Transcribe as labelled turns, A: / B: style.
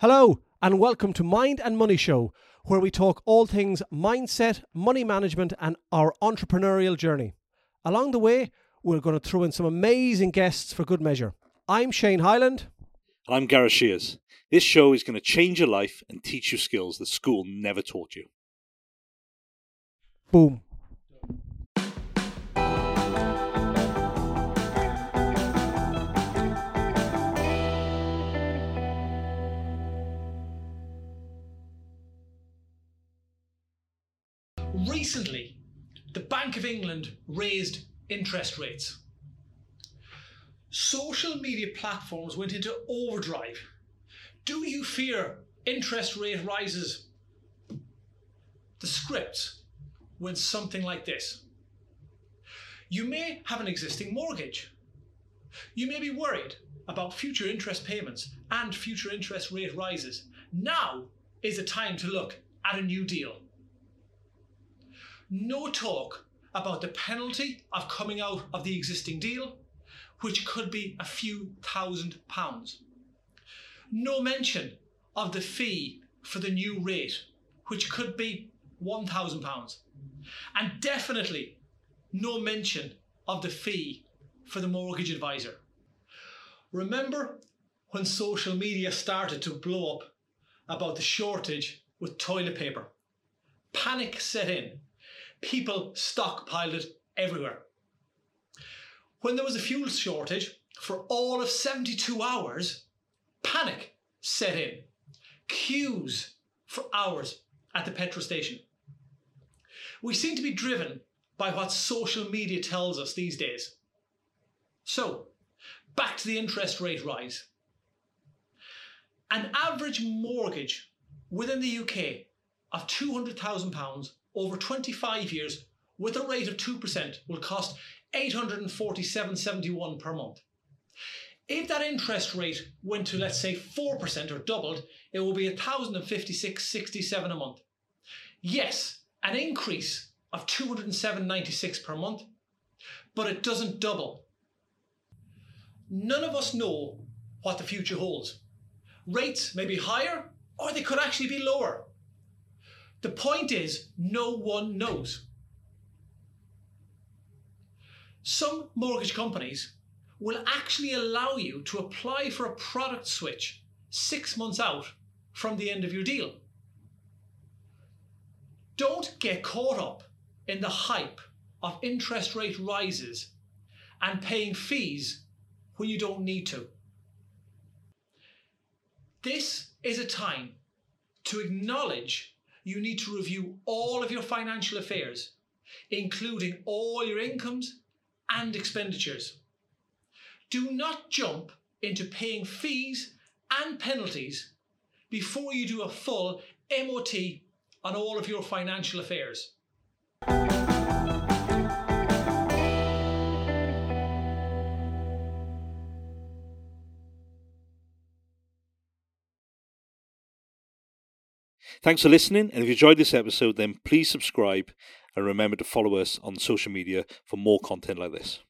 A: Hello, and welcome to Mind and Money Show, where we talk all things mindset, money management, and our entrepreneurial journey. Along the way, we're going to throw in some amazing guests for good measure. I'm Shane Highland.
B: And I'm Gareth Shears. This show is going to change your life and teach you skills that school never taught you.
A: Boom.
C: Recently, the Bank of England raised interest rates. Social media platforms went into overdrive. Do you fear interest rate rises? The script went something like this You may have an existing mortgage. You may be worried about future interest payments and future interest rate rises. Now is the time to look at a new deal. No talk about the penalty of coming out of the existing deal, which could be a few thousand pounds. No mention of the fee for the new rate, which could be £1,000. And definitely no mention of the fee for the mortgage advisor. Remember when social media started to blow up about the shortage with toilet paper? Panic set in people stockpiled it everywhere. When there was a fuel shortage for all of 72 hours, panic set in. Queues for hours at the petrol station. We seem to be driven by what social media tells us these days. So, back to the interest rate rise. An average mortgage within the UK of £200,000 over 25 years with a rate of 2% will cost 847.71 per month. If that interest rate went to let's say 4% or doubled, it will be 1056.67 a month. Yes, an increase of 207.96 per month, but it doesn't double. None of us know what the future holds. Rates may be higher or they could actually be lower. The point is, no one knows. Some mortgage companies will actually allow you to apply for a product switch six months out from the end of your deal. Don't get caught up in the hype of interest rate rises and paying fees when you don't need to. This is a time to acknowledge you need to review all of your financial affairs, including all your incomes and expenditures. Do not jump into paying fees and penalties before you do a full MOT on all of your financial affairs.
B: Thanks for listening, and if you enjoyed this episode, then please subscribe and remember to follow us on social media for more content like this.